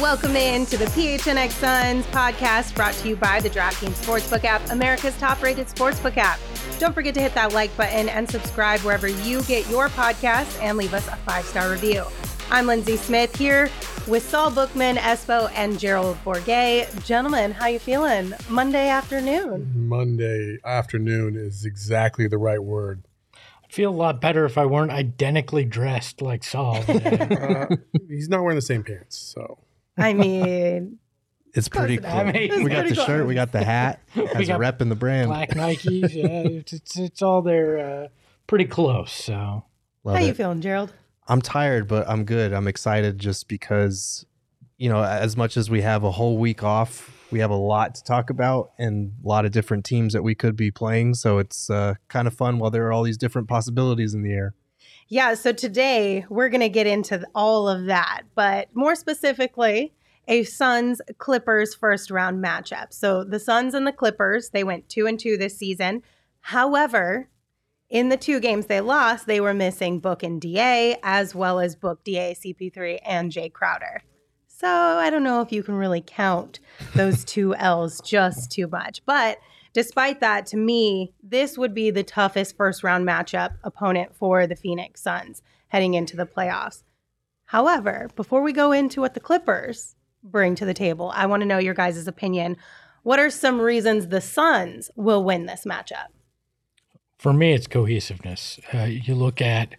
Welcome in to the PHNX Suns podcast brought to you by the DraftKings Sportsbook app, America's top rated sportsbook app. Don't forget to hit that like button and subscribe wherever you get your podcasts and leave us a five star review. I'm Lindsey Smith here with Saul Bookman, Espo, and Gerald Bourguet. Gentlemen, how you feeling? Monday afternoon. Monday afternoon is exactly the right word. I'd feel a lot better if I weren't identically dressed like Saul. uh, he's not wearing the same pants, so. I mean, it's pretty cool. I mean, we got the shirt, we got the hat, has a rep in the brand. Black Nikes, yeah, it's, it's, it's all there, uh, pretty close. So, Love how it. you feeling, Gerald? I'm tired, but I'm good. I'm excited just because, you know, as much as we have a whole week off, we have a lot to talk about and a lot of different teams that we could be playing. So it's uh, kind of fun while there are all these different possibilities in the air. Yeah. So today we're going to get into all of that, but more specifically, a Suns Clippers first round matchup. So the Suns and the Clippers, they went two and two this season. However, in the two games they lost, they were missing Book and DA, as well as Book, DA, CP3, and Jay Crowder. So I don't know if you can really count those two L's just too much. But despite that, to me, this would be the toughest first round matchup opponent for the Phoenix Suns heading into the playoffs. However, before we go into what the Clippers bring to the table, I want to know your guys' opinion. What are some reasons the Suns will win this matchup? For me, it's cohesiveness. Uh, you look at,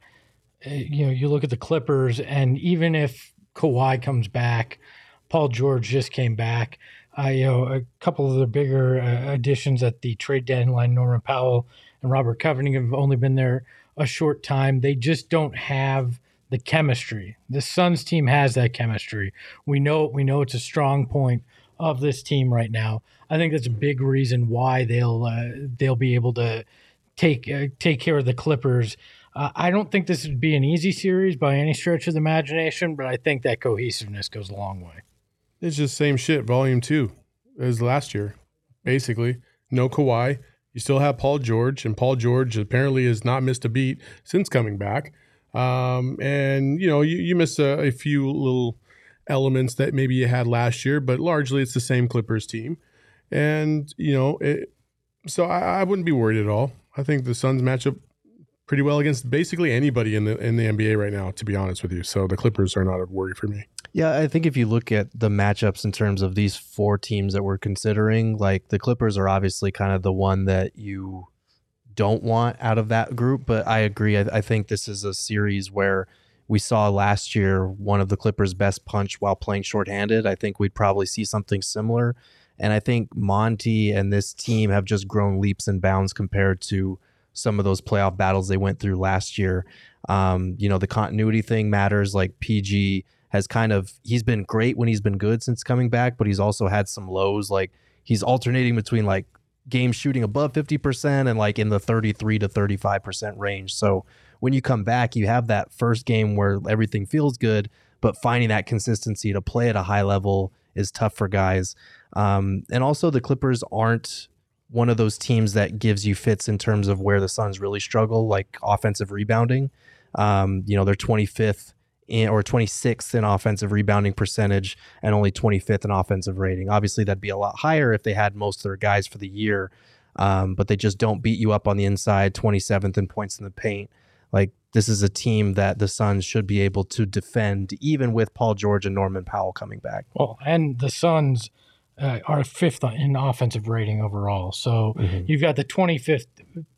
uh, you know, you look at the Clippers, and even if Kawhi comes back, Paul George just came back. Uh, you know, a couple of the bigger uh, additions at the trade deadline, Norman Powell and Robert Covington have only been there a short time. They just don't have the chemistry. The Suns team has that chemistry. We know we know it's a strong point of this team right now. I think that's a big reason why they'll uh, they'll be able to take uh, take care of the Clippers. Uh, I don't think this would be an easy series by any stretch of the imagination, but I think that cohesiveness goes a long way. It's just same shit, volume two, as last year, basically. No Kawhi. You still have Paul George, and Paul George apparently has not missed a beat since coming back. Um, and you know, you, you miss a, a few little elements that maybe you had last year, but largely it's the same Clippers team. And you know, it, so I, I wouldn't be worried at all. I think the Suns match up pretty well against basically anybody in the in the NBA right now. To be honest with you, so the Clippers are not a worry for me. Yeah, I think if you look at the matchups in terms of these four teams that we're considering, like the Clippers are obviously kind of the one that you don't want out of that group. But I agree. I, I think this is a series where we saw last year one of the Clippers' best punch while playing shorthanded. I think we'd probably see something similar. And I think Monty and this team have just grown leaps and bounds compared to some of those playoff battles they went through last year. Um, you know, the continuity thing matters. Like PG has kind of, he's been great when he's been good since coming back, but he's also had some lows. Like he's alternating between like games shooting above 50% and like in the 33 to 35% range. So when you come back, you have that first game where everything feels good, but finding that consistency to play at a high level is tough for guys. Um, and also, the Clippers aren't one of those teams that gives you fits in terms of where the Suns really struggle, like offensive rebounding. Um, you know, they're 25th in, or 26th in offensive rebounding percentage and only 25th in offensive rating. Obviously, that'd be a lot higher if they had most of their guys for the year, um, but they just don't beat you up on the inside, 27th in points in the paint. Like, this is a team that the Suns should be able to defend, even with Paul George and Norman Powell coming back. Well, and the Suns uh, are fifth in offensive rating overall. So mm-hmm. you've got the 25th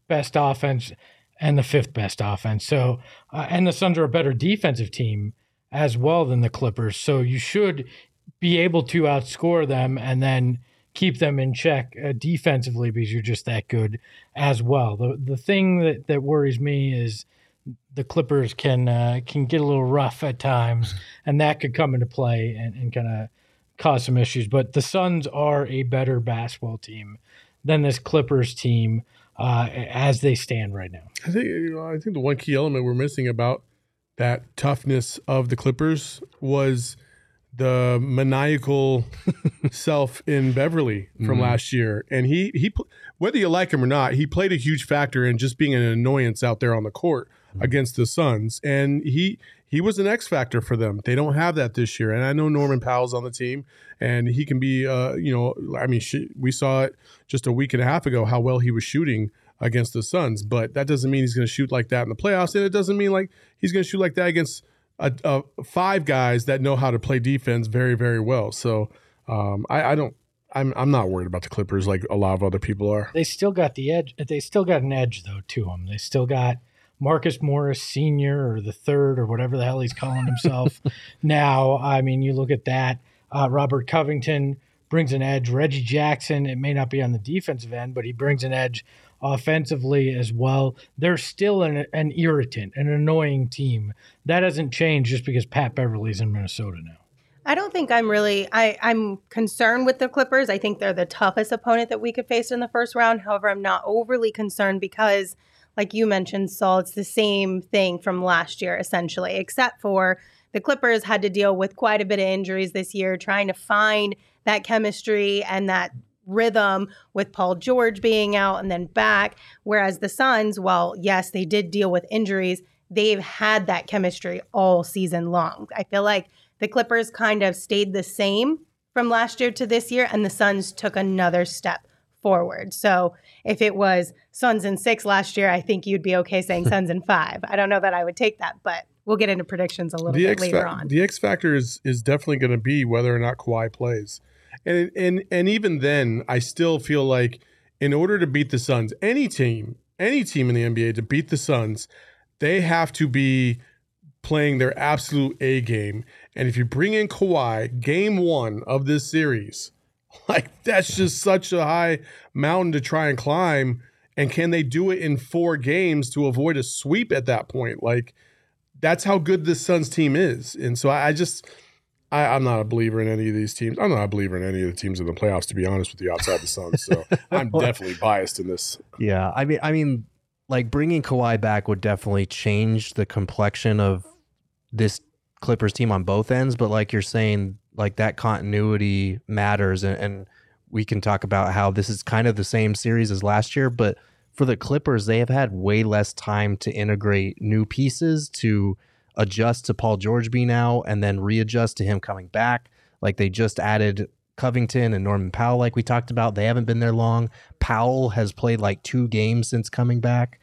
best offense and the fifth best offense. So, uh, and the Suns are a better defensive team as well than the Clippers. So you should be able to outscore them and then keep them in check uh, defensively because you're just that good as well. The the thing that, that worries me is the Clippers can uh, can get a little rough at times, and that could come into play and, and kind of cause some issues. But the Suns are a better basketball team than this Clippers team uh, as they stand right now. I think you know, I think the one key element we're missing about that toughness of the Clippers was the maniacal self in Beverley from Mhm. last year, and he he whether you like him or not, he played a huge factor in just being an annoyance out there on the court against the Suns, and he he was an X factor for them. They don't have that this year, and I know Norman Powell's on the team, and he can be, uh, you know, I mean, sh- we saw it just a week and a half ago how well he was shooting against the Suns, but that doesn't mean he's going to shoot like that in the playoffs, and it doesn't mean like he's going to shoot like that against a, a five guys that know how to play defense very, very well. So um, I, I don't. I'm I'm not worried about the Clippers like a lot of other people are. They still got the edge. They still got an edge though to them. They still got Marcus Morris Senior or the third or whatever the hell he's calling himself now. I mean, you look at that. Uh, Robert Covington brings an edge. Reggie Jackson. It may not be on the defensive end, but he brings an edge offensively as well. They're still an, an irritant, an annoying team. That hasn't changed just because Pat Beverley's in Minnesota now. I don't think I'm really I, I'm concerned with the Clippers. I think they're the toughest opponent that we could face in the first round. However, I'm not overly concerned because like you mentioned, Saul, it's the same thing from last year essentially, except for the Clippers had to deal with quite a bit of injuries this year, trying to find that chemistry and that rhythm with Paul George being out and then back. Whereas the Suns, well, yes, they did deal with injuries. They've had that chemistry all season long. I feel like the Clippers kind of stayed the same from last year to this year, and the Suns took another step forward. So if it was Suns in six last year, I think you'd be okay saying Suns in five. I don't know that I would take that, but we'll get into predictions a little the bit X later fa- on. the X factor is is definitely going to be whether or not Kawhi plays, and and and even then, I still feel like in order to beat the Suns, any team, any team in the NBA to beat the Suns, they have to be playing their absolute A game. And if you bring in Kawhi, game one of this series, like that's just such a high mountain to try and climb. And can they do it in four games to avoid a sweep at that point? Like that's how good this Suns team is. And so I, I just I, I'm not a believer in any of these teams. I'm not a believer in any of the teams in the playoffs, to be honest with you, outside the Suns. So I'm definitely biased in this. Yeah, I mean, I mean, like bringing Kawhi back would definitely change the complexion of this Clippers team on both ends. But like you're saying, like that continuity matters, and, and we can talk about how this is kind of the same series as last year. But for the Clippers, they have had way less time to integrate new pieces to adjust to Paul George being out and then readjust to him coming back. Like they just added Covington and Norman Powell, like we talked about. They haven't been there long. Powell has played like two games since coming back.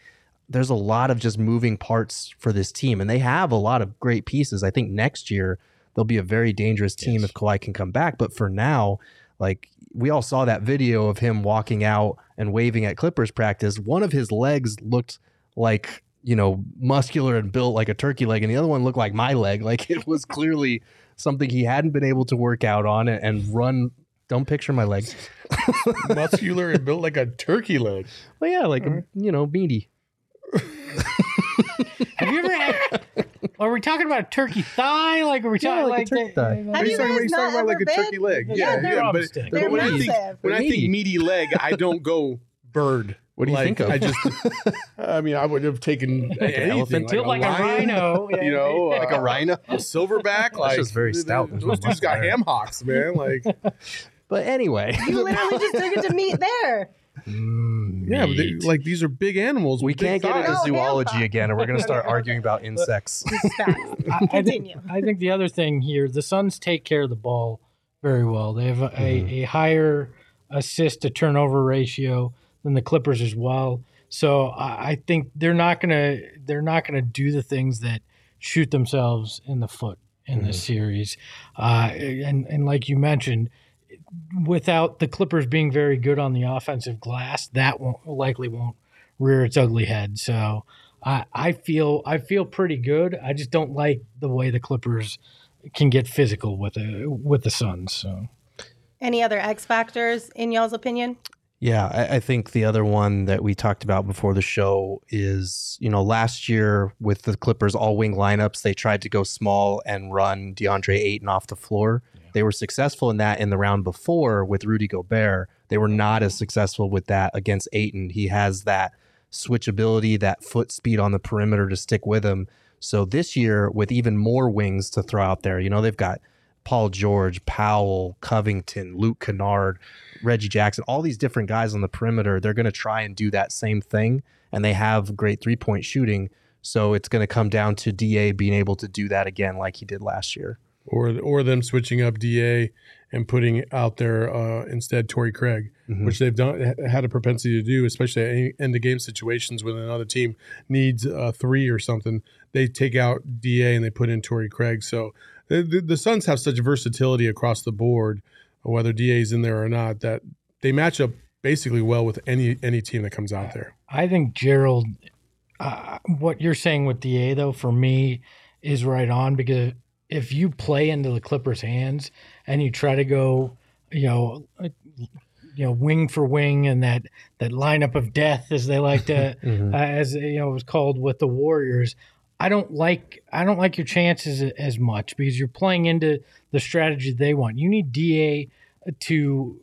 There's a lot of just moving parts for this team, and they have a lot of great pieces. I think next year they'll be a very dangerous team Yes. if Kawhi can come back. But for now, like we all saw that video of him walking out and waving at Clippers practice. One of his legs looked like you know muscular and built like a turkey leg, and the other one looked like my leg. Like it was clearly something he hadn't been able to work out on and, and run. Don't picture my leg. Muscular and built like a turkey leg. Well, yeah, like a, you know, meaty. Have you ever had? Are we talking about a turkey thigh? Like, are we Yeah, talking like a turkey that- thigh. Have He's you talking, guys he's not talking about like ever a turkey been? leg. Yeah, Yeah, they're yeah. But, drumstick. but They're when I think massive. when I think meaty. meaty leg, I don't go bird. What do you Like, think of? I just, I mean, I would have taken anything, elephant? Built like a lion, rhino. yeah. You know, like a uh, rhino. a silverback. like just very stout. Those dudes got ham hocks, man. Like, But anyway, You literally just took it to meet there. Mm, yeah, they, like these are big animals. we big can't get into thighs. No, zoology again, and we're going to start arguing about insects. I, I think, I think the other thing here, the Suns take care of the ball very well. They have a, a, a higher assist to turnover ratio than the Clippers as well. So I, I think they're not gonna they're not gonna do the things that shoot themselves in the foot in this series. Uh, and and like you mentioned, without the Clippers being very good on the offensive glass, that won't likely won't rear its ugly head. So I, I feel I feel pretty good. I just don't like the way the Clippers can get physical with the with the Suns. So Any other X factors in y'all's opinion? Yeah, I, I think the other one that we talked about before the show is, you know, last year with the Clippers all wing lineups, they tried to go small and run DeAndre Ayton off the floor. They were successful in that in the round before with Rudy Gobert. They were not as successful with that against Ayton. He has that switchability, that foot speed on the perimeter to stick with him. So this year, with even more wings to throw out there, you know, they've got Paul George, Powell, Covington, Luke Kennard, Reggie Jackson, all these different guys on the perimeter, they're going to try and do that same thing. And they have great three point shooting. So it's going to come down to DA being able to do that again like he did last year. Or, or them switching up DA and putting out there uh, instead Torrey Craig, mm-hmm. which they've done had a propensity to do, especially in the game situations when another team needs a three or something. They take out Da and they put in Torrey Craig. So the, the, the Suns have such versatility across the board, whether Da is in there or not, that they match up basically well with any any team that comes out there. I think Gerald, uh, what you're saying with Da though, for me, is right on because if you play into the Clippers' hands and you try to go, you know, you know, wing for wing and that that lineup of death, as they like to, mm-hmm. uh, as you know, it was called with the Warriors. I don't like I don't like your chances as much because you're playing into the strategy they want. You need Da to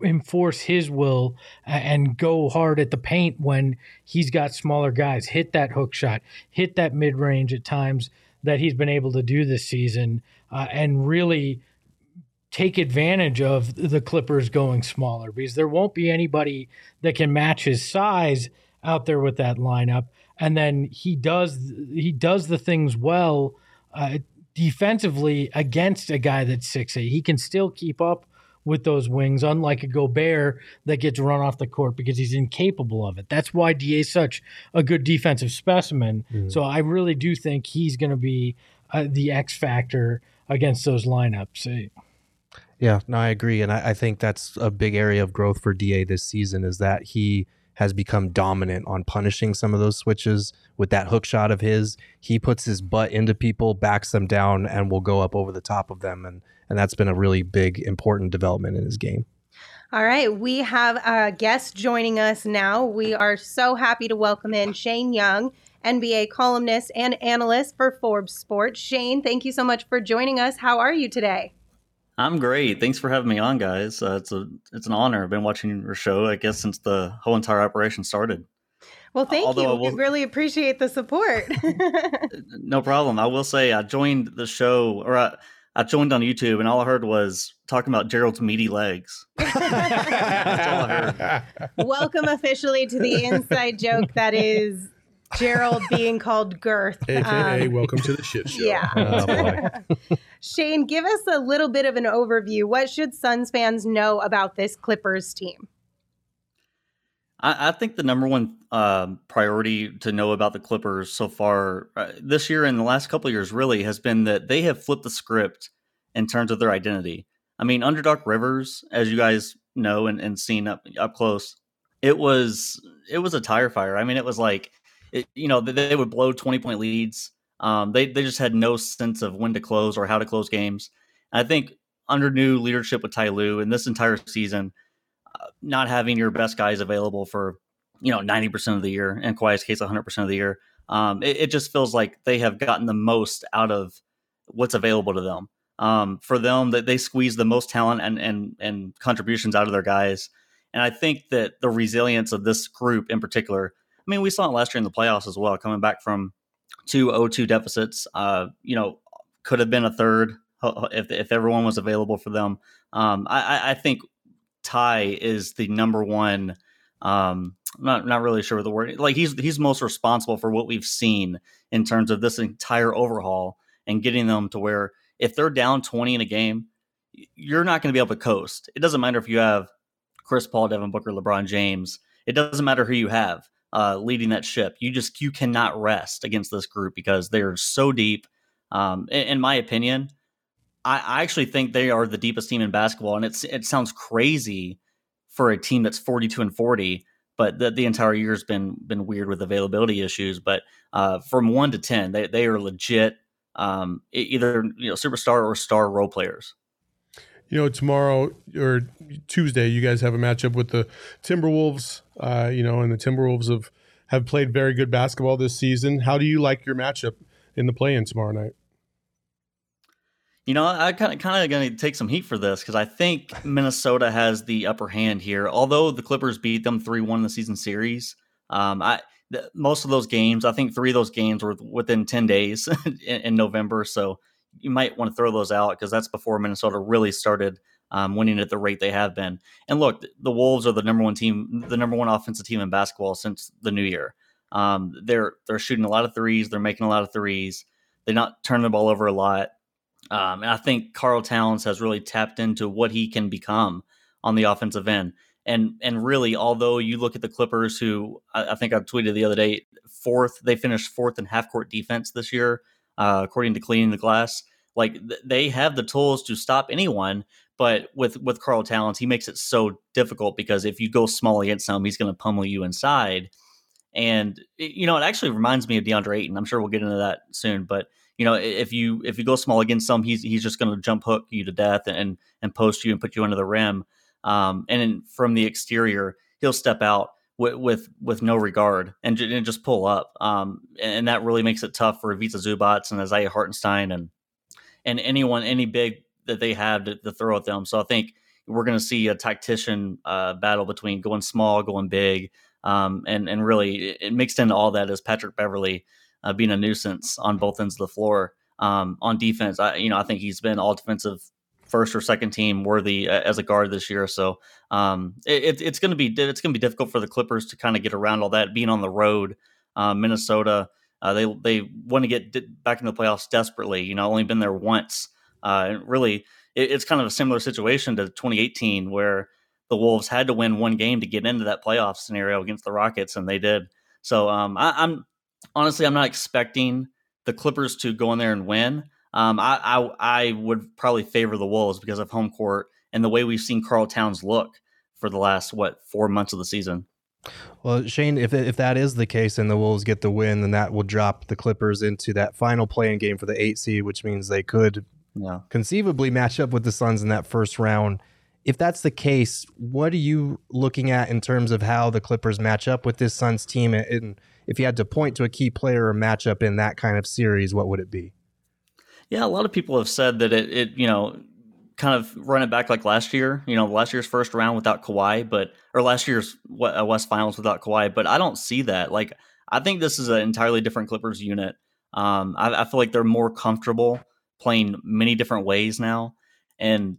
enforce his will and go hard at the paint when he's got smaller guys. Hit that hook shot, hit that mid range at times that he's been able to do this season uh, and really take advantage of the Clippers going smaller because there won't be anybody that can match his size out there with that lineup. And then he does he does the things well uh, defensively against a guy that's six eight. He can still keep up with those wings, unlike a Gobert that gets run off the court because he's incapable of it. That's why Da is such a good defensive specimen. Mm-hmm. So I really do think he's going to be uh, the X factor against those lineups. Yeah, no, I agree, and I, I think that's a big area of growth for Da this season is that he has become dominant on punishing some of those switches with that hook shot of his. He puts his butt into people, backs them down, and will go up over the top of them. And and that's been a really big, important development in his game. All right, we have a guest joining us now. We are so happy to welcome in Shane Young, NBA columnist and analyst for Forbes Sports. Shane, thank you so much for joining us. How are you today? I'm great. Thanks for having me on, guys. Uh, it's a it's an honor. I've been watching your show, I guess, since the whole entire operation started. Well, thank Although you. Will, we really appreciate the support. no problem. I will say I joined the show, or I, I joined on YouTube and all I heard was talking about Gerald's meaty legs. Welcome officially to the inside joke that is Gerald being called Girth. AKA um, welcome to the shit show. Yeah. Oh, Shane, give us a little bit of an overview. What should Suns fans know about this Clippers team? I, I think the number one um, priority to know about the Clippers so far uh, this year and the last couple years really has been that they have flipped the script in terms of their identity. I mean, under Doc Rivers, as you guys know and, and seen up up close, it was it was a tire fire. I mean, it was like it, you know they, they would blow twenty point leads. Um, they they just had no sense of when to close or how to close games. And I think under new leadership with Ty Lue in this entire season, not having your best guys available for you know 90% of the year in Kawhi's case 100% of the year um, it, it, just feels like they have gotten the most out of what's available to them. Um, for them that they squeeze the most talent and, and and contributions out of their guys. And i think that the resilience of this group in particular i mean we saw it last year in the playoffs as well coming back from two 0-2 deficits uh, you know could have been a third if, if everyone was available for them. Um, I, I think Ty is the number one. Um, I'm not not really sure what the word like he's he's most responsible for what we've seen in terms of this entire overhaul and getting them to where if they're down 20 in a game, you're not going to be able to coast. It doesn't matter if you have Chris Paul, Devin Booker, LeBron James. It doesn't matter who you have uh, leading that ship. You just you cannot rest against this group because they are so deep. Um, in, in my opinion, I, I actually think they are the deepest team in basketball, and it's it sounds crazy for a team that's forty two and forty, but the, the entire year's been been weird with availability issues. But uh, from one to ten, they they are legit um, either you know superstar or star role players. You know, tomorrow or Tuesday, you guys have a matchup with the Timberwolves. Uh, you know, and the Timberwolves have have played very good basketball this season. How do you like your matchup in the play-in tomorrow night? You know, I kind of kind of going to take some heat for this because I think Minnesota has the upper hand here. Although the Clippers beat them three one in the season series, um, I most of those games, I think three of those games were within ten days in, in, November. So you might want to throw those out because that's before Minnesota really started um, winning at the rate they have been. And look, the Wolves are the number one team, the number one offensive team in basketball since the new year. Um, they're they're shooting a lot of threes. They're making a lot of threes. They're not turning the ball over a lot. Um, and I think Karl Towns has really tapped into what he can become on the offensive end. And and really, although you look at the Clippers, who I, I think I tweeted the other day, fourth, they finished fourth in half court defense this year, uh, according to Cleaning the Glass. Like th- they have the tools to stop anyone, but with with Karl Towns, he makes it so difficult because if you go small against him, he's going to pummel you inside. And you know, it actually reminds me of DeAndre Ayton. I'm sure we'll get into that soon, but you know, if you if you go small against some, he's he's just going to jump hook you to death and and post you and put you under the rim. Um, and from the exterior, he'll step out with with, with no regard and, and, just pull up. Um, and that really makes it tough for Ivica Zubac and Isaiah Hartenstein and and anyone any big that they have to, to throw at them. So I think we're going to see a tactician uh, battle between going small, going big, um, and and really it, mixed into all that is Patrick Beverley uh, being a nuisance on both ends of the floor. Um, on defense, I you know I think he's been all defensive first or second team worthy uh, as a guard this year. So um, it, it's going to be it's going to be difficult for the Clippers to kind of get around all that being on the road. Uh, Minnesota, uh, they they want to get back into the playoffs desperately. You know, only been there once. Uh, really, it, it's kind of a similar situation to 2018 where the Wolves had to win one game to get into that playoff scenario against the Rockets, and they did. So um, I, I'm honestly, I'm not expecting the Clippers to go in there and win. Um, I, I, I would probably favor the Wolves because of home court and the way we've seen Karl Towns look for the last what four months of the season. Well, Shane, if if that is the case and the Wolves get the win, then that will drop the Clippers into that final playing game for the eight seed, which means they could yeah. conceivably match up with the Suns in that first round. If that's the case, what are you looking at in terms of how the Clippers match up with this Suns team? And if you had to point to a key player or matchup in that kind of series, what would it be? Yeah, a lot of people have said that it, it you know, kind of run it back like last year, you know, last year's first round without Kawhi, but or last year's uh, West Finals without Kawhi, but I don't see that. Like, I think this is an entirely different Clippers unit. Um, I, I feel like they're more comfortable playing many different ways now. And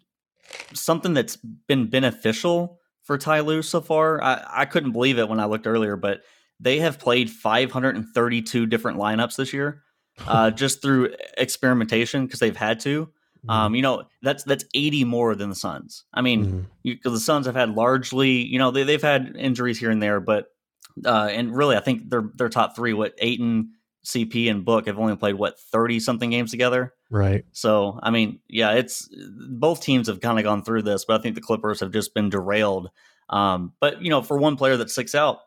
something that's been beneficial for Ty Lue so far, I, I couldn't believe it when I looked earlier, but they have played 532 different lineups this year, uh, just through experimentation because they've had to. Mm-hmm. Um, you know, that's that's 80 more than the Suns. I mean, mm-hmm. the Suns have had largely, you know, they, they've had injuries here and there, but uh, and really, I think their their top three, what Ayton, CP, and Book have only played what 30 something games together. Right. So, I mean, yeah, it's both teams have kind of gone through this, but I think the Clippers have just been derailed. Um, but you know, for one player that sticks out,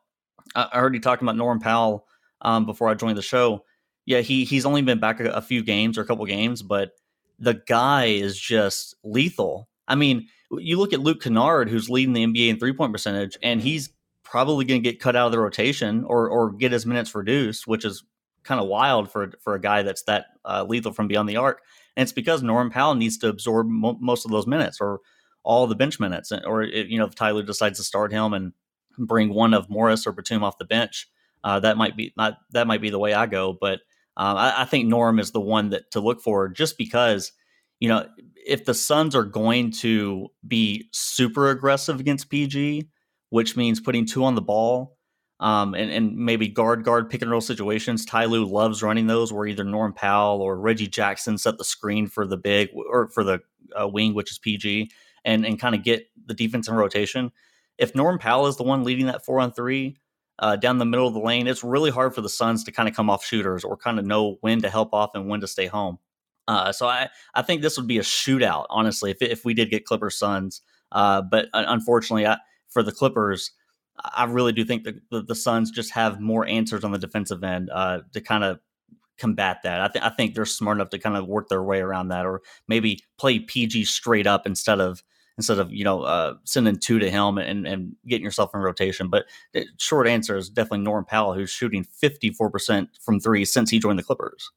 I, heard you talking about Norm Powell um, before I joined the show. Yeah, he he's only been back a, a few games or a couple games, but the guy is just lethal. I mean, you look at Luke Kennard, who's leading the NBA in three point percentage, and he's probably going to get cut out of the rotation or or get his minutes reduced, which is kind of wild for for a guy that's that uh, lethal from beyond the arc. And it's because Norm Powell needs to absorb mo- most of those minutes or all the bench minutes, or if, you know if Ty Lue decides to start him and bring one of Morris or Batum off the bench, uh, that might be not, that might be the way I go. But um, I, I think Norm is the one that to look for, just because you know if the Suns are going to be super aggressive against PG, which means putting two on the ball um, and, and maybe guard guard pick and roll situations. Ty Lue loves running those where either Norm Powell or Reggie Jackson set the screen for the big or for the uh, wing, which is PG, and and kind of get the defense in rotation. If Norm Powell is the one leading that four on three uh, down the middle of the lane, it's really hard for the Suns to kind of come off shooters or kind of know when to help off and when to stay home. Uh, so I, I think this would be a shootout, honestly, if, if we did get Clippers Suns. Uh, but unfortunately, I, for the Clippers, I really do think the, the, the Suns just have more answers on the defensive end uh, to kind of combat that. I, th- I think they're smart enough to kind of work their way around that, or maybe play PG straight up instead of instead of you know uh, sending two to him and, and getting yourself in rotation. But the short answer is definitely Norm Powell, who's shooting fifty four percent from three since he joined the Clippers.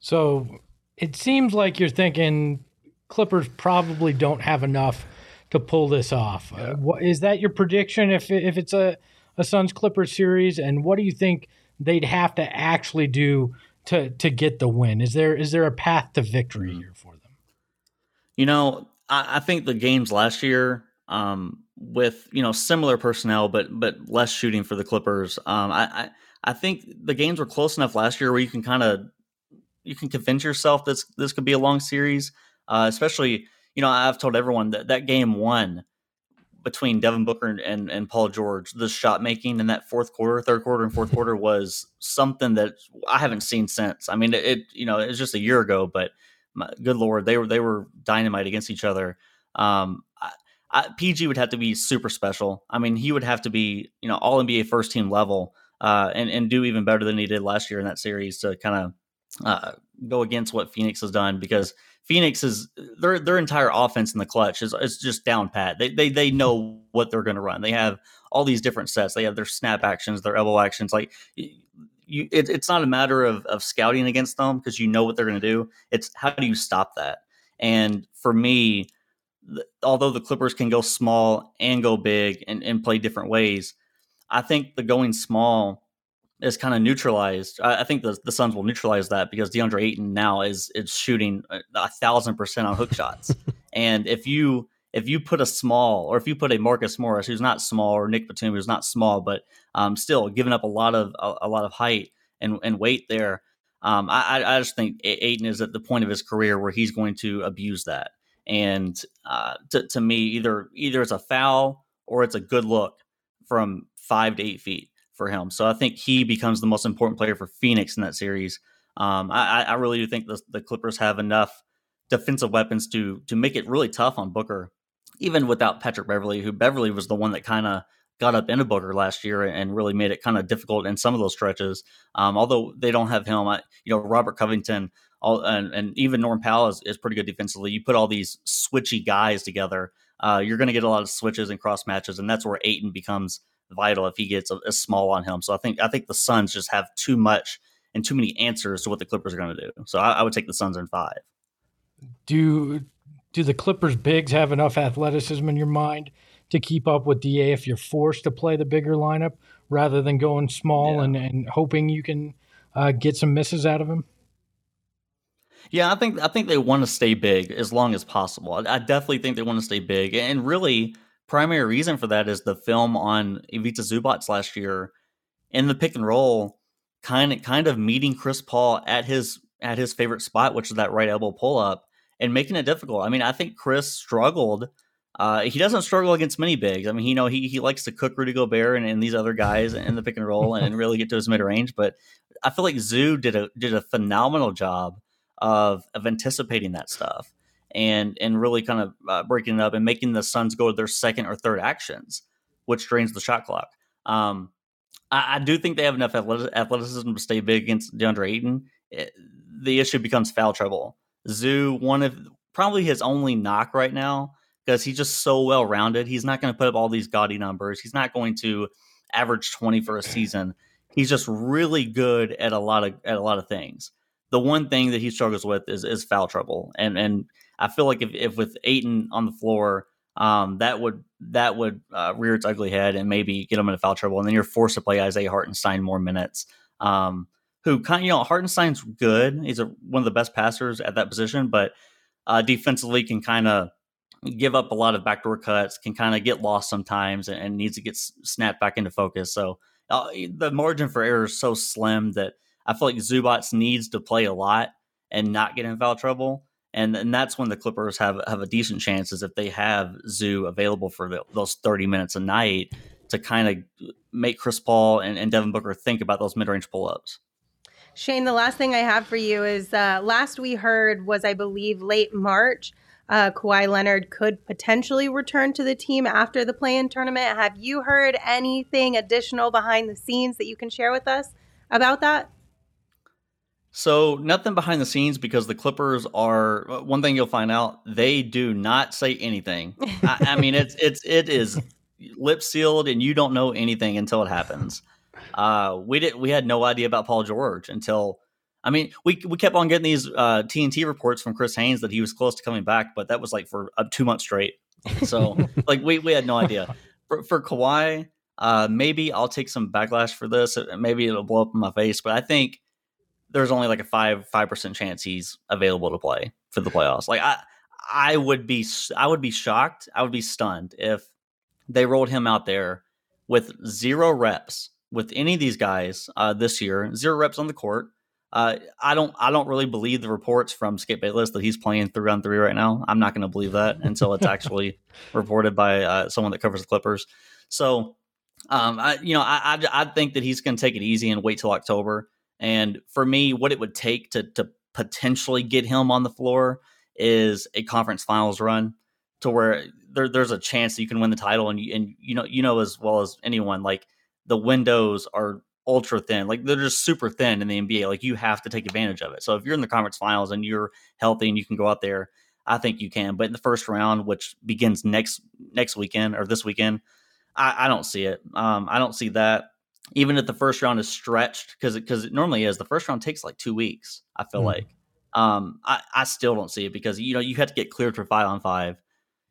So it seems like you're thinking Clippers probably don't have enough to pull this off. Yeah. Uh, what, is that your prediction if if it's a a Suns Clippers series? And what do you think they'd have to actually do to to get the win? Is there is there a path to victory Mm-hmm. here for them? You know, I, I think the games last year, um, with you know similar personnel, but but less shooting for the Clippers. Um, I, I I think the games were close enough last year where you can kind of you can convince yourself this this could be a long series. Uh, especially, you know, I've told everyone that that game one between Devin Booker and, and, and Paul George, the shot making in that fourth quarter, third quarter, and fourth quarter was something that I haven't seen since. I mean, it, it you know it was just a year ago, but my, good lord, they were they were dynamite against each other. Um, I, I, PG would have to be super special. I mean, he would have to be you know all NBA first team level uh, and and do even better than he did last year in that series to kind of uh, go against what Phoenix has done because Phoenix is their their entire offense in the clutch is, is just down pat. They they they know what they're going to run. They have all these different sets. They have their snap actions, their elbow actions. Like you, it, it's not a matter of of scouting against them because you know what they're going to do. It's how do you stop that? And for me, th- although the Clippers can go small and go big and, and play different ways, I think the going small is kind of neutralized. I, I think the, the Suns will neutralize that because DeAndre Ayton now is is shooting a, a thousand percent on hook shots. and if you if you put a small or if you put a Marcus Morris who's not small or Nick Batum who's not small but um, still giving up a lot of a, a lot of height and, and weight there, um, I, I just think Ayton is at the point of his career where he's going to abuse that. And uh, to, to me, either either it's a foul or it's a good look from five to eight feet for him. So I think he becomes the most important player for Phoenix in that series. Um, I, I really do think the, the Clippers have enough defensive weapons to to make it really tough on Booker, even without Patrick Beverley, who Beverley was the one that kind of got up in a Booker last year and really made it kind of difficult in some of those stretches. Um, although they don't have him, I, you know, Robert Covington. All, and, and even Norm Powell is, is pretty good defensively. You put all these switchy guys together, uh, you're going to get a lot of switches and cross matches, and that's where Ayton becomes vital if he gets a, a, small on him. So I think I think the Suns just have too much and too many answers to what the Clippers are going to do. So I, I, would take the Suns in five. Do do the Clippers bigs have enough athleticism in your mind to keep up with Da if you're forced to play the bigger lineup rather than going small yeah. and, and hoping you can uh, get some misses out of him? Yeah, I think I think they want to stay big as long as possible. I, I definitely think they want to stay big, and really primary reason for that is the film on Ivica Zubac last year in the pick and roll, kind of kind of meeting Chris Paul at his at his favorite spot, which is that right elbow pull up, and making it difficult. I mean, I think Chris struggled. Uh, he doesn't struggle against many bigs. I mean, you know, he he likes to cook Rudy Gobert and, and these other guys in the pick and roll and, and really get to his mid range. But I feel like Zoo did a did a phenomenal job of of anticipating that stuff and and really kind of uh, breaking it up and making the Suns go to their second or third actions, which drains the shot clock. Um, I, I, do think they have enough athleticism to stay big against DeAndre Ayton. It, the issue becomes foul trouble. Zoo, one of probably his only knock right now, because he's just so well rounded. He's not going to put up all these gaudy numbers. He's not going to average twenty for a season. He's just really good at a lot of at a lot of things. The one thing that he struggles with is is foul trouble, and and I feel like if, if with Ayton on the floor, um, that would that would uh, rear its ugly head and maybe get him into foul trouble, and then you're forced to play Isaiah Hartenstein more minutes. Um, who you know Hartenstein's good; he's a, one of the best passers at that position, but uh, defensively can kind of give up a lot of backdoor cuts, can kind of get lost sometimes, and, and, needs to get snapped back into focus. So uh, the margin for error is so slim that I feel like Zubac needs to play a lot and not get in foul trouble and and that's when the Clippers have have a decent chance is if they have Zoo available for the, those thirty minutes a night to kind of make Chris Paul and, and Devin Booker think about those mid range pull ups. Shane, the last thing I have for you is uh, last we heard was I believe late March. Uh, Kawhi Leonard could potentially return to the team after the play-in tournament. Have you heard anything additional behind the scenes that you can share with us about that? So nothing behind the scenes because the Clippers are uh, one thing you'll find out they do not say anything. I, I, mean it's it's it is lip sealed and you don't know anything until it happens. Uh, we did we had no idea about Paul George until I mean we we kept on getting these uh, TNT reports from Chris Haynes that he was close to coming back, but that was like for uh, two months straight. So like we we had no idea. For, for Kawhi, uh, maybe I'll take some backlash for this. Maybe it'll blow up in my face, but I think there's only like a five five percent chance he's available to play for the playoffs. Like I I would be I would be shocked. I would be stunned if they rolled him out there with zero reps with any of these guys uh, this year, zero reps on the court. Uh, I don't I don't really believe the reports from Skip Bayless that he's playing three on three right now. I'm not going to believe that until it's actually reported by uh, someone that covers the Clippers. So, um, I you know I I, I think that he's going to take it easy and wait till October. And for me, what it would take to to potentially get him on the floor is a conference finals run to where there, there's a chance that you can win the title and you, and you know you know as well as anyone like the windows are ultra thin like they're just super thin in the NBA like you have to take advantage of it. So if you're in the conference finals and you're healthy and you can go out there I think you can but in the first round which begins next next weekend or this weekend I, I don't see it. Um, I don't see that. Even if the first round is stretched because because it normally is the first round takes like two weeks I feel mm. like. Um, I, I still don't see it because you know you have to get cleared for five on five.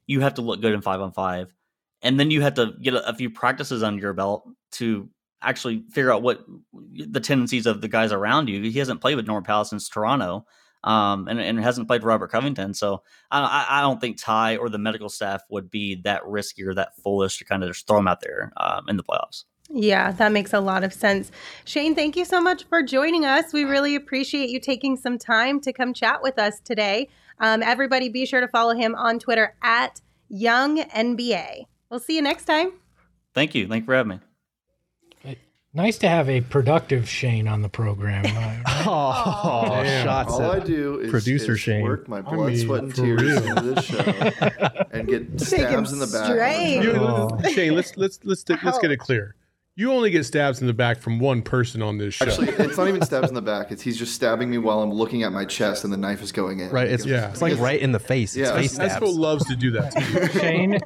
You have to look good in five on five, and then you have to get a, a few practices under your belt to actually figure out what the tendencies of the guys around you. He hasn't played with Norman Powell since Toronto, um, and, and hasn't played Robert Covington. So I, I, don't think Ty or the medical staff would be that risky or that foolish to kind of just throw him out there um, in the playoffs. Yeah, that makes a lot of sense. Shane, thank you so much for joining us. We really appreciate you taking some time to come chat with us today. Um, everybody, be sure to follow him on Twitter at Young NBA. We'll see you next time. Thank you. Thank you for having me. Nice to have a productive Shane on the program. oh, shots! All I do is producer is Shane. work my blood, I mean, sweat, and tears real. into this show and get stabs in the back. You, oh. Shane, let's let's let's let's get it clear. You only get stabs in the back from one person on this show. Actually, it's not even stabs in the back. It's he's just stabbing me while I'm looking at my chest and the knife is going in. Right. It's yeah. It's like right in the face. It's yeah. face stabs. Espo loves to do that to you. Shane,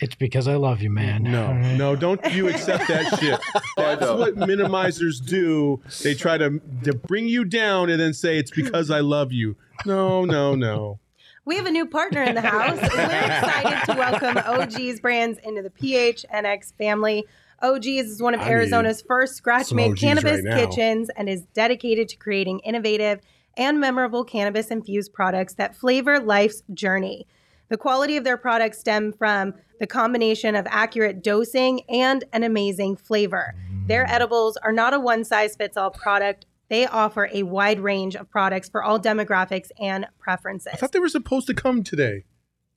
it's because I love you, man. No, no, don't you accept that shit. That's what minimizers do. They try to, to bring you down and then say it's because I love you. No, no, no. We have a new partner in the house. We're excited to welcome OGeez brands into the PHNX family. OGeez is one of I Arizona's first scratch made cannabis right kitchens and is dedicated to creating innovative and memorable cannabis infused products that flavor life's journey. The quality of their products stem from the combination of accurate dosing and an amazing flavor. Their mm. edibles are not a one size fits all product. They offer a wide range of products for all demographics and preferences. I thought they were supposed to come today.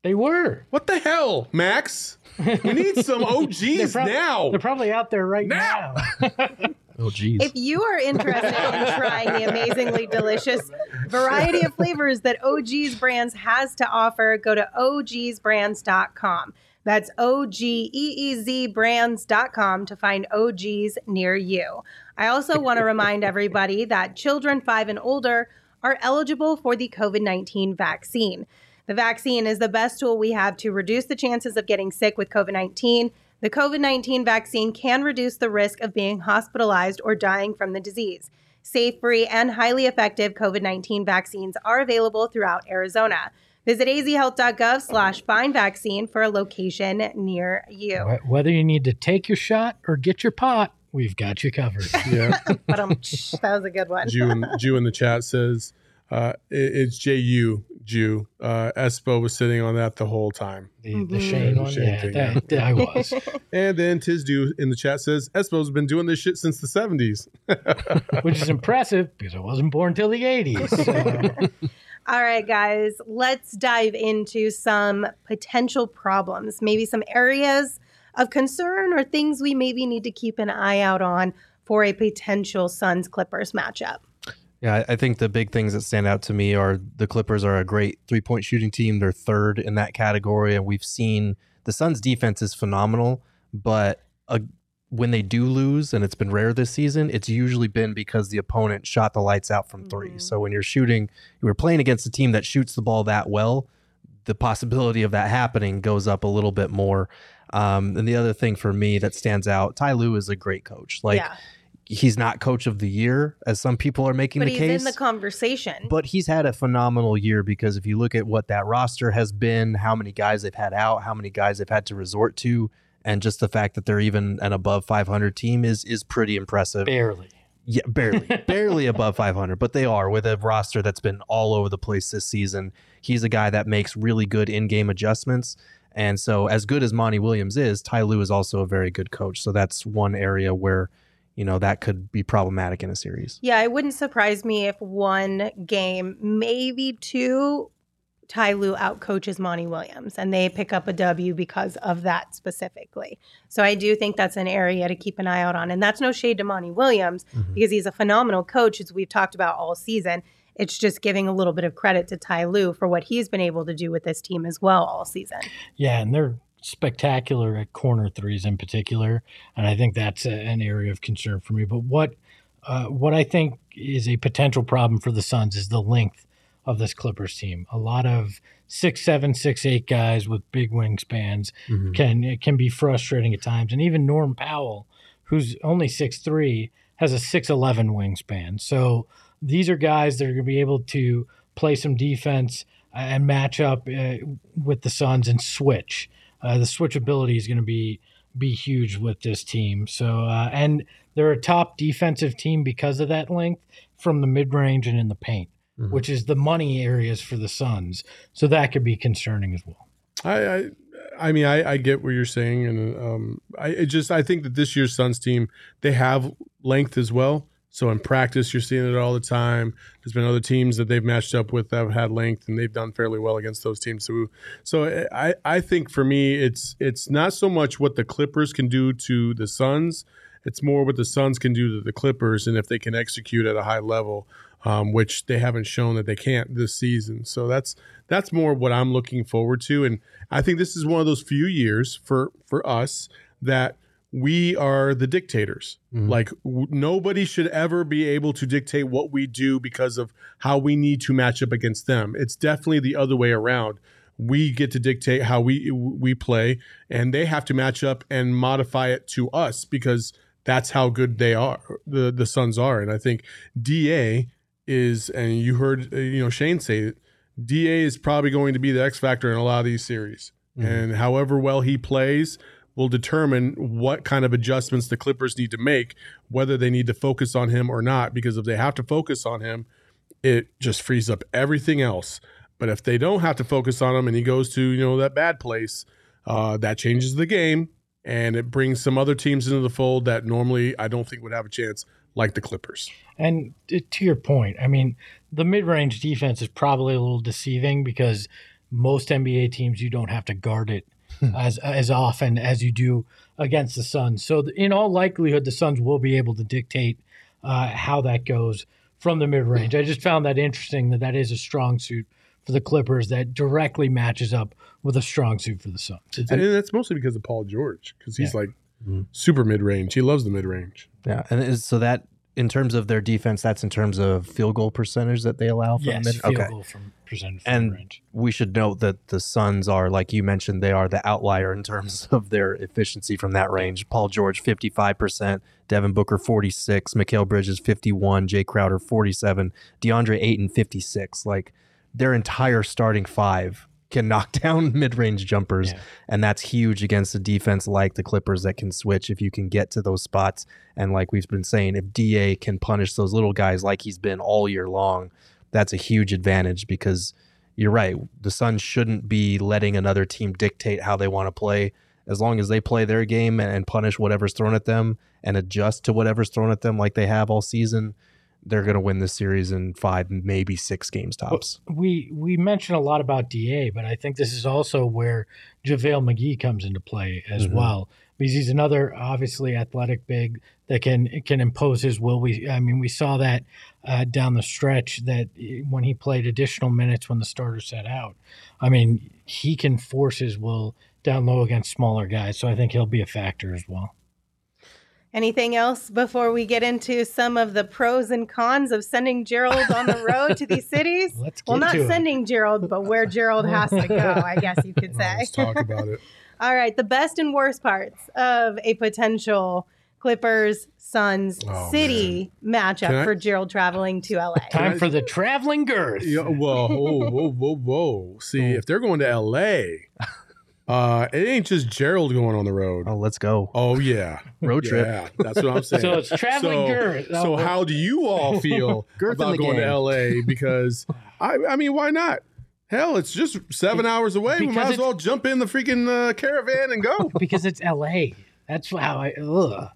They were. What the hell, Max? We need some OGeez prob- now. They're probably out there right now. now. oh, geez. If you are interested in trying the amazingly delicious variety of flavors that OGeez Brands has to offer, go to ogeezbrands.com. That's O G E E Z brands.com to find OGeez near you. I also want to remind everybody that children five and older are eligible for the COVID 19 vaccine. The vaccine is the best tool we have to reduce the chances of getting sick with COVID 19. The COVID 19 vaccine can reduce the risk of being hospitalized or dying from the disease. Safe, free, and highly effective COVID 19 vaccines are available throughout Arizona. Visit azhealth.gov slash find vaccine for a location near you. Whether you need to take your shot or get your pot, we've got you covered. Yeah. um, that was a good one. Jew in, Jew in the chat says, uh, it, it's JU Jew. Uh, Espo was sitting on that the whole time. The, the mm-hmm. Shane one, Shane yeah, thing, that, yeah. I was. and then Tizdu in the chat says Espo's been doing this shit since the seventies, which is impressive because I wasn't born till the eighties. So. All right, guys, let's dive into some potential problems, maybe some areas of concern or things we maybe need to keep an eye out on for a potential Suns Clippers matchup. Yeah, I think the big things that stand out to me are the Clippers are a great three point shooting team. They're third in that category. And we've seen the Suns' defense is phenomenal, but uh, when they do lose, and it's been rare this season, it's usually been because the opponent shot the lights out from 3 mm-hmm. So when you're shooting, you're playing against a team that shoots the ball that well, the possibility of that happening goes up a little bit more. Um, and the other thing for me that stands out, Ty Lue is a great coach. Like, yeah he's not coach of the year as some people are making but the he's case. in the conversation. But he's had a phenomenal year because if you look at what that roster has been, how many guys they've had out, how many guys they've had to resort to, and just the fact that they're even an above 500 team is is pretty impressive. Barely. Yeah, barely, barely above 500, but they are with a roster that's been all over the place this season. He's a guy that makes really good in-game adjustments, and so as good as Monty Williams is, Ty Lue is also a very good coach. So that's one area where you know that could be problematic in a series. Yeah, it wouldn't surprise me if one game, maybe two, Ty Lue outcoaches Monty Williams and they pick up a W because of that specifically. So I do think that's an area to keep an eye out on. And that's no shade to Monty Williams mm-hmm. because he's a phenomenal coach, as we've talked about all season. It's just giving a little bit of credit to Ty Lue for what he's been able to do with this team as well all season. Yeah, and they're spectacular at corner threes in particular, and I think that's a, an area of concern for me. But what uh, what I think is a potential problem for the Suns is the length of this Clippers team. A lot of six seven, six eight guys with big wingspans mm-hmm. can it can be frustrating at times. And even Norm Powell, who's only six three, has a six eleven wingspan. So these are guys that are going to be able to play some defense and match up uh, with the Suns and switch. Uh, the switchability is going to be be huge with this team. So uh, and they're a top defensive team because of that length from the mid range and in the paint mm-hmm. which is the money areas for the Suns. So that could be concerning as well. I, I I mean, I, I, get what you're saying, and um, I just I think that this year's Suns team they have length as well. So in practice, you're seeing it all the time. There's been other teams that they've matched up with that have had length, and they've done fairly well against those teams. So, so I I think for me, it's it's not so much what the Clippers can do to the Suns. It's more what the Suns can do to the Clippers, and if they can execute at a high level um, which they haven't shown that they can't this season. So that's that's more what I'm looking forward to, and I think this is one of those few years for for us that we are the dictators. Mm-hmm. Like w- nobody should ever be able to dictate what we do because of how we need to match up against them. It's definitely the other way around. We get to dictate how we we play, and they have to match up and modify it to us because that's how good they are. The the Suns are, and I think Da is, and you heard uh, you know Shane say it, Da is probably going to be the X factor in a lot of these series, mm-hmm. and however well he plays will determine what kind of adjustments the Clippers need to make, whether they need to focus on him or not. Because if they have to focus on him, it just frees up everything else. But if they don't have to focus on him and he goes to you know that bad place, uh, that changes the game and it brings some other teams into the fold that normally I don't think would have a chance like the Clippers. And to your point, I mean, the mid-range defense is probably a little deceiving because most NBA teams you don't have to guard it. As as often as you do against the Suns. So in all likelihood, the Suns will be able to dictate uh, how that goes from the mid-range. I just found that interesting that that is a strong suit for the Clippers that directly matches up with a strong suit for the Suns. and that's mostly because of Paul George because he's yeah. like mm-hmm. super mid-range. He loves the mid-range. Yeah, and so that in terms of their defense, that's in terms of field goal percentage that they allow from yes, mid. Field okay. goal from percentage from and range. we should note that the Suns are, like you mentioned, they are the outlier in terms of their efficiency from that range. Paul George, fifty-five percent. Devin Booker, forty-six. Mikal Bridges, fifty-one. Jae Crowder, forty-seven. DeAndre Ayton, fifty-six. Like their entire starting five can knock down mid-range jumpers yeah. and that's huge against a defense like the Clippers that can switch if you can get to those spots and like we've been saying if DA can punish those little guys like he's been all year long that's a huge advantage because you're right the Suns shouldn't be letting another team dictate how they want to play as long as they play their game and punish whatever's thrown at them and adjust to whatever's thrown at them like they have all season they're going to win this series in five, maybe six games tops. We we mentioned a lot about Da, but I think this is also where JaVale McGee comes into play as mm-hmm. well because he's another obviously athletic big that can can impose his will. We I mean we saw that uh, down the stretch that when he played additional minutes when the starter set out. I mean he can force his will down low against smaller guys, so I think he'll be a factor as well. Anything else before we get into some of the pros and cons of sending Gerald on the road to these cities? Let's well, not it. sending Gerald, but where Gerald has to go, I guess you could say. Let's talk about it. All right, the best and worst parts of a potential Clippers Suns oh, City man. matchup I, for Gerald traveling to LA. Time for the traveling girth. Yeah, whoa, whoa, whoa, whoa, whoa. See, oh. if they're going to LA, Uh, it ain't just Gerald going on the road. Oh, let's go. Oh yeah, Road trip. Yeah, that's what I'm saying. So it's traveling so, Girth. So Oh. how do you all feel about the going to. LA? Because I, I mean, why not? Hell, it's just seven hours away. We might as well jump in the freaking uh, caravan and go. because it's L.A. That's how I. Ugh.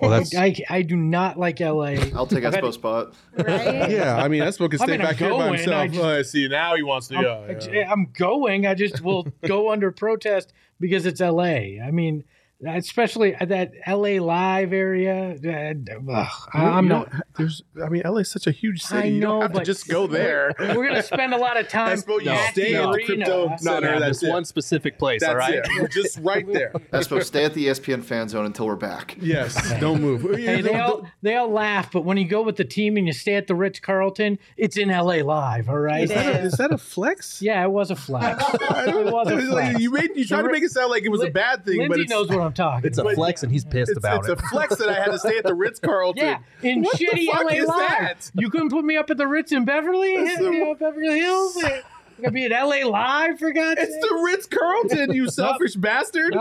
Well, that's I, I do not like L.A. I'll take I've Espo spot. Right? Yeah, I mean, that's what can stay I'm back here by himself. I just- oh, I see. Now he wants to I'm, go. yeah. I'm going. I just will go under protest because it's L.A. I mean, especially that L.A. live area. uh, ugh, I'm You not. don't- There's, I mean, LA is such a huge city. I you know, don't have to but just go there. We're gonna spend a lot of time. That's what you at stay the at the arena. crypto That's center, it. that's one specific place. That's all right. it. We're just right there. Espo, stay at the ESPN fan zone until we're back. Yes, don't move. Hey, they all they all laugh, but when you go with the team and you stay at the Ritz Carlton, it's in LA live. All right. is, that a, is. is that a flex? Yeah, it was a flex. It was a flex. you made you tried to make it sound like it was a bad thing, but Lindsey it's, knows what I'm talking. It's a about. flex, and he's pissed it's, about it's it. It's a flex that I had to stay at the Ritz Carlton. Yeah, in What the shitty fuck LA is Live. that? You couldn't put me up at the Ritz in Beverly, That's the- you know, Beverly Hills. I'm gonna be at LA Live for God's sake. It's the Ritz Carlton, you selfish bastard.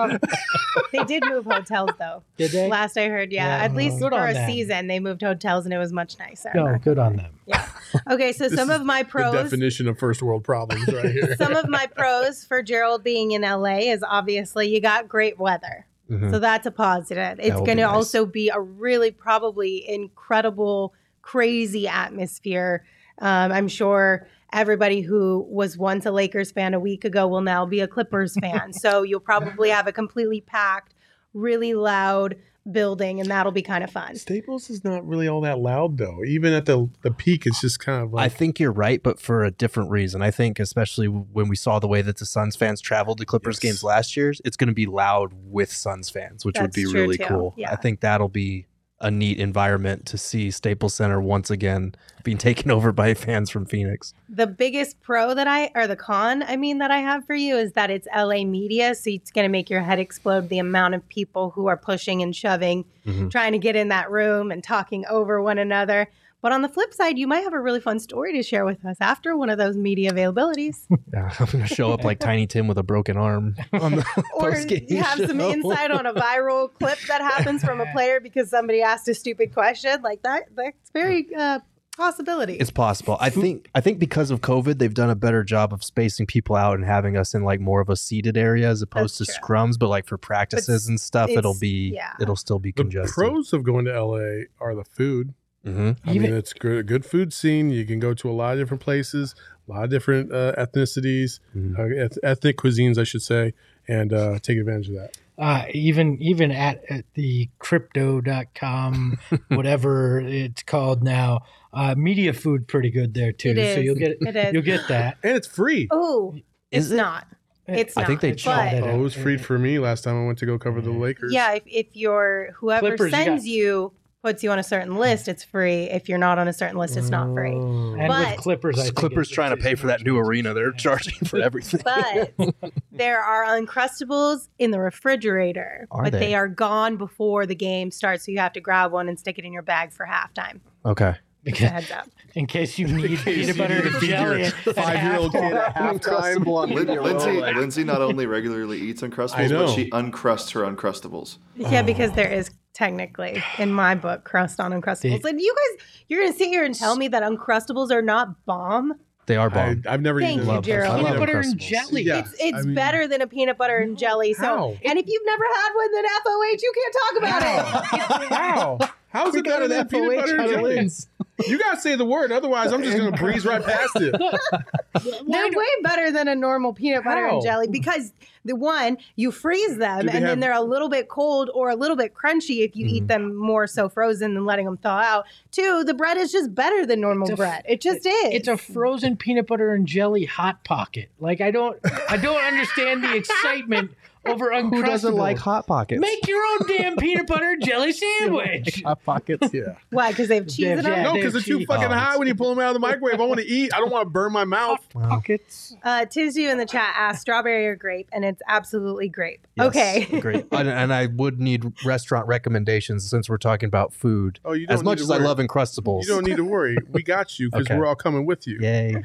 They did move hotels though. Did they? Last I heard, yeah. Yeah. At least Good for a them. season, they moved hotels and it was much nicer. No, good on them. Yeah. Okay, so some of my The pros. definition of first world problems right here. some of my pros for Gerald being in LA is obviously you got great weather. Mhm. So that's a positive. It's going be to nice. also be a really probably incredible, crazy atmosphere. Um, I'm sure everybody who was once a Lakers fan a week ago will now be a Clippers fan. so you'll probably have a completely packed, really loud building, and that'll be kind of fun. Staples is not really all that loud though. Even at the the peak, it's just kind of like... I think you're right, but for a different reason. I think, especially when we saw the way that the Suns fans traveled to Clippers Yes. games last year, it's going to be loud with Suns fans, which would be really too. cool. Yeah. I think that'll be a neat environment to see Staples Center once again being taken over by fans from Phoenix. The biggest pro that I, or the con, I mean, that I have for you is that it's LA media. So it's going to make your head explode the amount of people who are pushing and shoving, Mhm. trying to get in that room and talking over one another. But on the flip side, you might have a really fun story to share with us after one of those media availabilities. Yeah, I'm going to show up like Tiny Tim with a broken arm on the or you have some insight on a viral clip that happens from a player because somebody asked a stupid question. Like that, that's very uh, possibility. It's possible. I think I think because of COVID, they've done a better job of spacing people out and having us in like more of a seated area as opposed That's to true. scrums. But like for practices and stuff, it'll be yeah. it'll still be congested. the congested. pros of going to LA are the food. Hmm I Even- mean, it's good, good food scene. You can go to a lot of different places, a lot of different uh, ethnicities, Mhm. uh, eth- ethnic cuisines, I should say, and uh, take advantage of that. Uh, even even at, at the crypto.com, whatever it's called now, uh, media food pretty good there too. It So you'll get It is. you'll get that. And it's free. oh, it's it? not. It's I not. think they It's shot not. but- it Oh, it was out. free for me last time I went to go cover the Lakers. Yeah, if, if you're whoever Clippers, you sends got- you puts you on a certain mm. list, it's free. If you're not on a certain list, it's not free. Mm. And But- with Clippers, I think Clippers trying to pay for that new arena. They're charging for everything. But there are uncrustables in the refrigerator, Are but they? they are gone before the game starts. So you have to grab one and stick it in your bag for halftime. okay. Just heads up. In case you need case peanut you butter need to and feed jelly. your five-year-old kid halftime. at halftime. Lin- Lindsey, Lindsey not only regularly eats Uncrustables, but she uncrusts her Uncrustables. Yeah, oh. because there is technically in my book crust on uncrustables. The- and you guys, you're gonna sit here and tell me that uncrustables are not bomb? They are I, bomb. I've never Thank eaten you, them. Gerald. Peanut butter and jelly. Yeah. It's it's I mean- better than a peanut butter and jelly. So, How? and if you've never had one, then FOH, you can't talk about it. How? How's it better than peanut butter and jelly? You gotta say the word, otherwise I'm just gonna breeze right past it. They're way better than a normal peanut butter How? and jelly because the one you freeze them and they then they're a little bit cold or a little bit crunchy if you eat mm-hmm. them more so frozen than letting them thaw out. Two, the bread is just better than normal It's bread. It just is. It's a frozen peanut butter and jelly hot pocket. Like I don't, I don't understand the excitement over Uncrustables. Who doesn't like hot pockets? Make your own damn peanut butter and jelly sandwich. hot pockets. Yeah. Why? Because they have cheese in Yeah, them? No, because they're too cheese. fucking Oh, high when you pull them out of the microwave. I want to eat. I don't want to burn my mouth. Hot Pockets. Uh, Tizu in the chat asked strawberry or grape, and it's absolutely grape. Yes, Okay. great. And, and I would need restaurant recommendations since we're talking about food. Oh, you don't As much as to I love Uncrustables. You don't need to worry. We got you because Okay. we're all coming with you. Yay.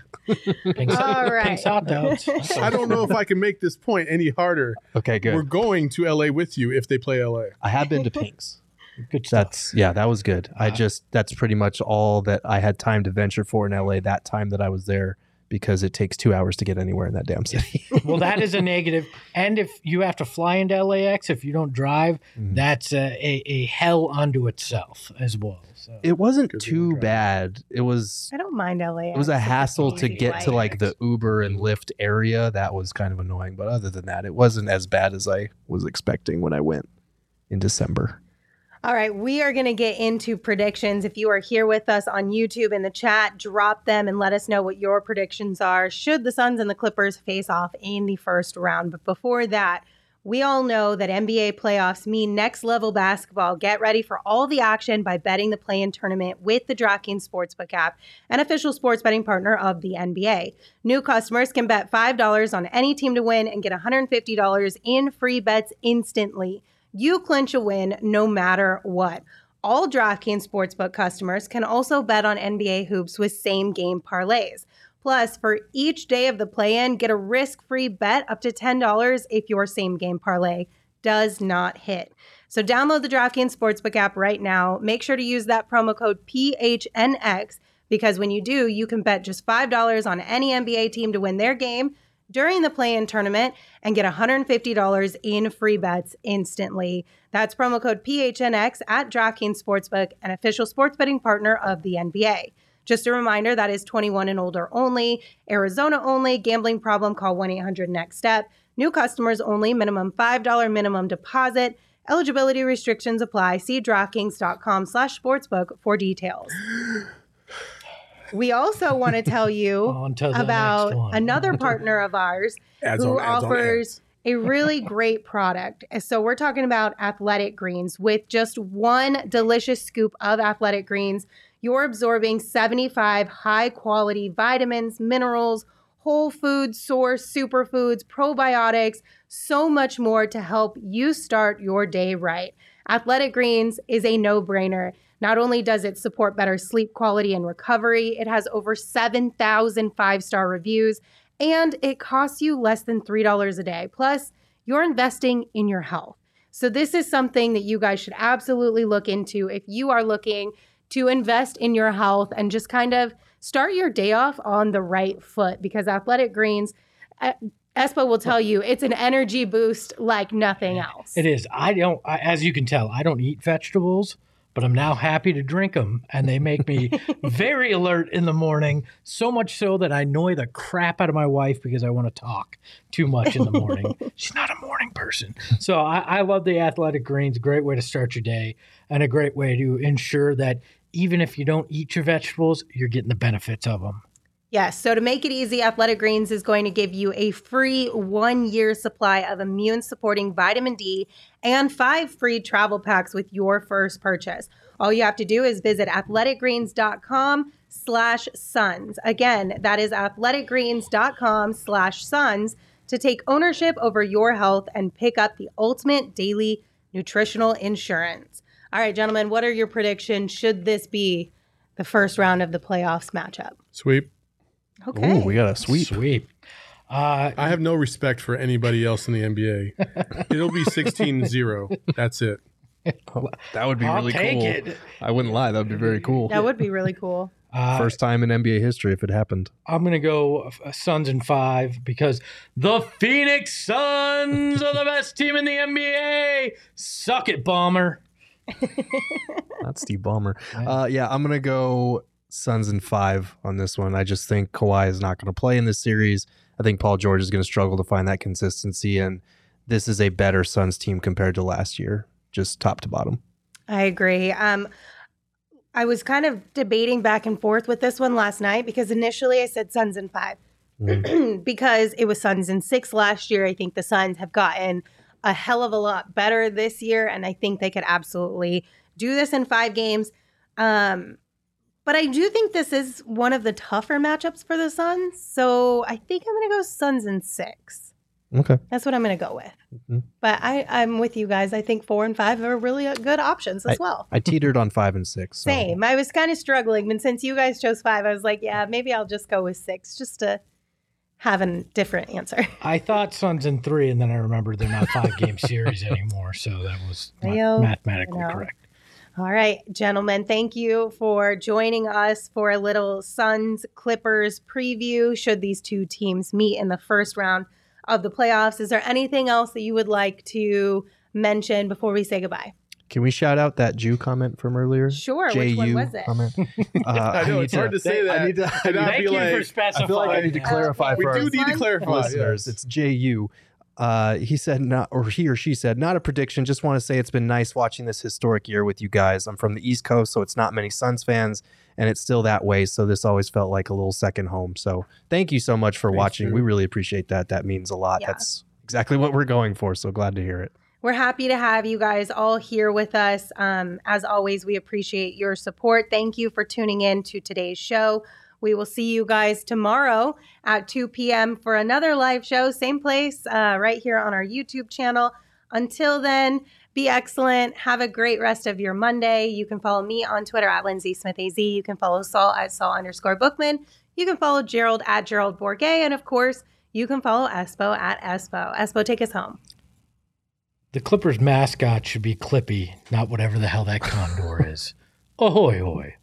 Pink's, All right. Pink's hot dogs. I don't know if I can make this point any harder. Okay, good. We're going to LA with you if they play LA. I have been to Pink's. Good stuff. That's yeah, that was good. I just that's pretty much all that I had time to venture for in LA that time that I was there because it takes two hours to get anywhere in that damn city. well, that is a negative. And if you have to fly into LAX, if you don't drive, Mhm. that's a, a, a hell unto itself as well. So it wasn't Because we don't too bad. It was I don't mind LA. it was a hassle to get to like the Uber and Lyft area. That was kind of annoying, but other than that, it wasn't as bad as I was expecting when I went in December. All right, we are going to get into predictions. If you are here with us on YouTube in the chat, drop them and let us know what your predictions are. Should the Suns and the Clippers face off in the first round? But before that, we all know that NBA playoffs mean next level basketball. Get ready for all the action by betting the play in tournament with the DraftKings Sportsbook app, an official sports betting partner of the NBA. New customers can bet $5 on any team to win and get $150 in free bets instantly. You clinch a win no matter what. All DraftKings Sportsbook customers can also bet on NBA hoops with same game parlays. Plus, for each day of the play in, get a risk free bet up to $10 if your same game parlay does not hit. So, download the DraftKings Sportsbook app right now. Make sure to use that promo code PHNX because when you do, you can bet just $5 on any NBA team to win their game during the play in tournament and get $150 in free bets instantly. That's promo code PHNX at DraftKings Sportsbook, an official sports betting partner of the NBA. Just a reminder that is 21 and older only, Arizona only, gambling problem, call 1 800 NEXT STEP. New customers only, minimum $5 minimum deposit. Eligibility restrictions apply. See DraftKings.com slash sportsbook for details. We also want to tell you On to about another partner of ours Ads who on offers a really great product. So we're talking about athletic greens. With just one delicious scoop of athletic greens, you're absorbing 75 high quality vitamins, minerals, whole food source, superfoods, probiotics, so much more to help you start your day right. Athletic Greens is a no brainer. Not only does it support better sleep quality and recovery, it has over 7,000 five star reviews and it costs you less than $3 a day. Plus, you're investing in your health. So, this is something that you guys should absolutely look into if you are looking to invest in your health and just kind of start your day off on the right foot because Athletic Greens, uh, Espo will tell you, it's an energy boost like nothing else. It is. I don't, I, as you can tell, I don't eat vegetables, but I'm now happy to drink them, and they make me very alert in the morning. So much so that I annoy the crap out of my wife because I want to talk too much in the morning. She's not a morning person, so I, I love the athletic greens. Great way to start your day, and a great way to ensure that even if you don't eat your vegetables, you're getting the benefits of them. Yes. So to make it easy, Athletic Greens is going to give you a free one year supply of immune supporting vitamin D and five free travel packs with your first purchase. All you have to do is visit athleticgreens.com slash suns. Again, that is athleticgreens.com slash suns to take ownership over your health and pick up the ultimate daily nutritional insurance. All right, gentlemen, what are your predictions? Should this be the first round of the playoffs matchup? Sweep. Okay. Ooh, we got a sweep. Sweep. Uh, I have no respect for anybody else in the NBA. It'll be 16-0. That's it. That would be I'll really take cool. it. I wouldn't lie. That would be very cool. That would be really cool. Uh, First time in NBA history if it happened. I'm going to go uh, Suns in five because the Phoenix Suns are the best team in the NBA. Suck it, Bomber. Not Steve Ballmer. Uh, yeah, I'm gonna go Suns in five on this one. I just think Kawhi is not going to play in this series. I think Paul George is going to struggle to find that consistency, and this is a better Suns team compared to last year, just top to bottom. I agree. Um, I was kind of debating back and forth with this one last night because initially I said Suns in five because it was Suns in six last year. I think the Suns have gotten a hell of a lot better this year, and I think they could absolutely do this in five games. Um, but I do think this is one of the tougher matchups for the Suns. So I think I'm going to go Suns in six. Okay. That's what I'm going to go with. Mm-hmm. But I, I'm with you guys. I think four and five are really good options as I, well. I teetered on five and six. So. Same. I was kind of struggling. But since you guys chose five, I was like, yeah, maybe I'll just go with six just to have a different answer. I thought Suns in three, and then I remembered they're not five game series anymore. So that was mathematically correct. All right, gentlemen, thank you for joining us for a little Suns Clippers preview. Should these two teams meet in the first round of the playoffs, is there anything else that you would like to mention before we say goodbye? Can we shout out that Jew comment from earlier? Sure. J-U which one was it? Comment. Uh, I know I it's to, hard to say that. I need to. I Thank you like, for specifying. I feel like I need to clarify we for do need to clarify listeners. Yes. It's J U. Uh, he said, not, or he or she said, not a prediction. Just want to say it's been nice watching this historic year with you guys. I'm from the East Coast, so it's not many Suns fans, and it's still that way. So this always felt like a little second home. So thank you so much for watching. True. We really appreciate that. That means a lot. Yeah. That's exactly what we're going for. So glad to hear it. We're happy to have you guys all here with us. Um, as always, we appreciate your support. Thank you for tuning in to today's show. We will see you guys tomorrow at 2 p.m. for another live show, same place, uh, right here on our YouTube channel. Until then, be excellent. Have a great rest of your Monday. You can follow me on Twitter at Lindsey Smith AZ. You can follow Saul at Saul underscore Bookman. You can follow Gerald at Gerald Bourguet. And of course, you can follow Espo at Espo. Espo, take us home. The Clippers mascot should be Clippy, not whatever the hell that condor is. Ahoy, hoy.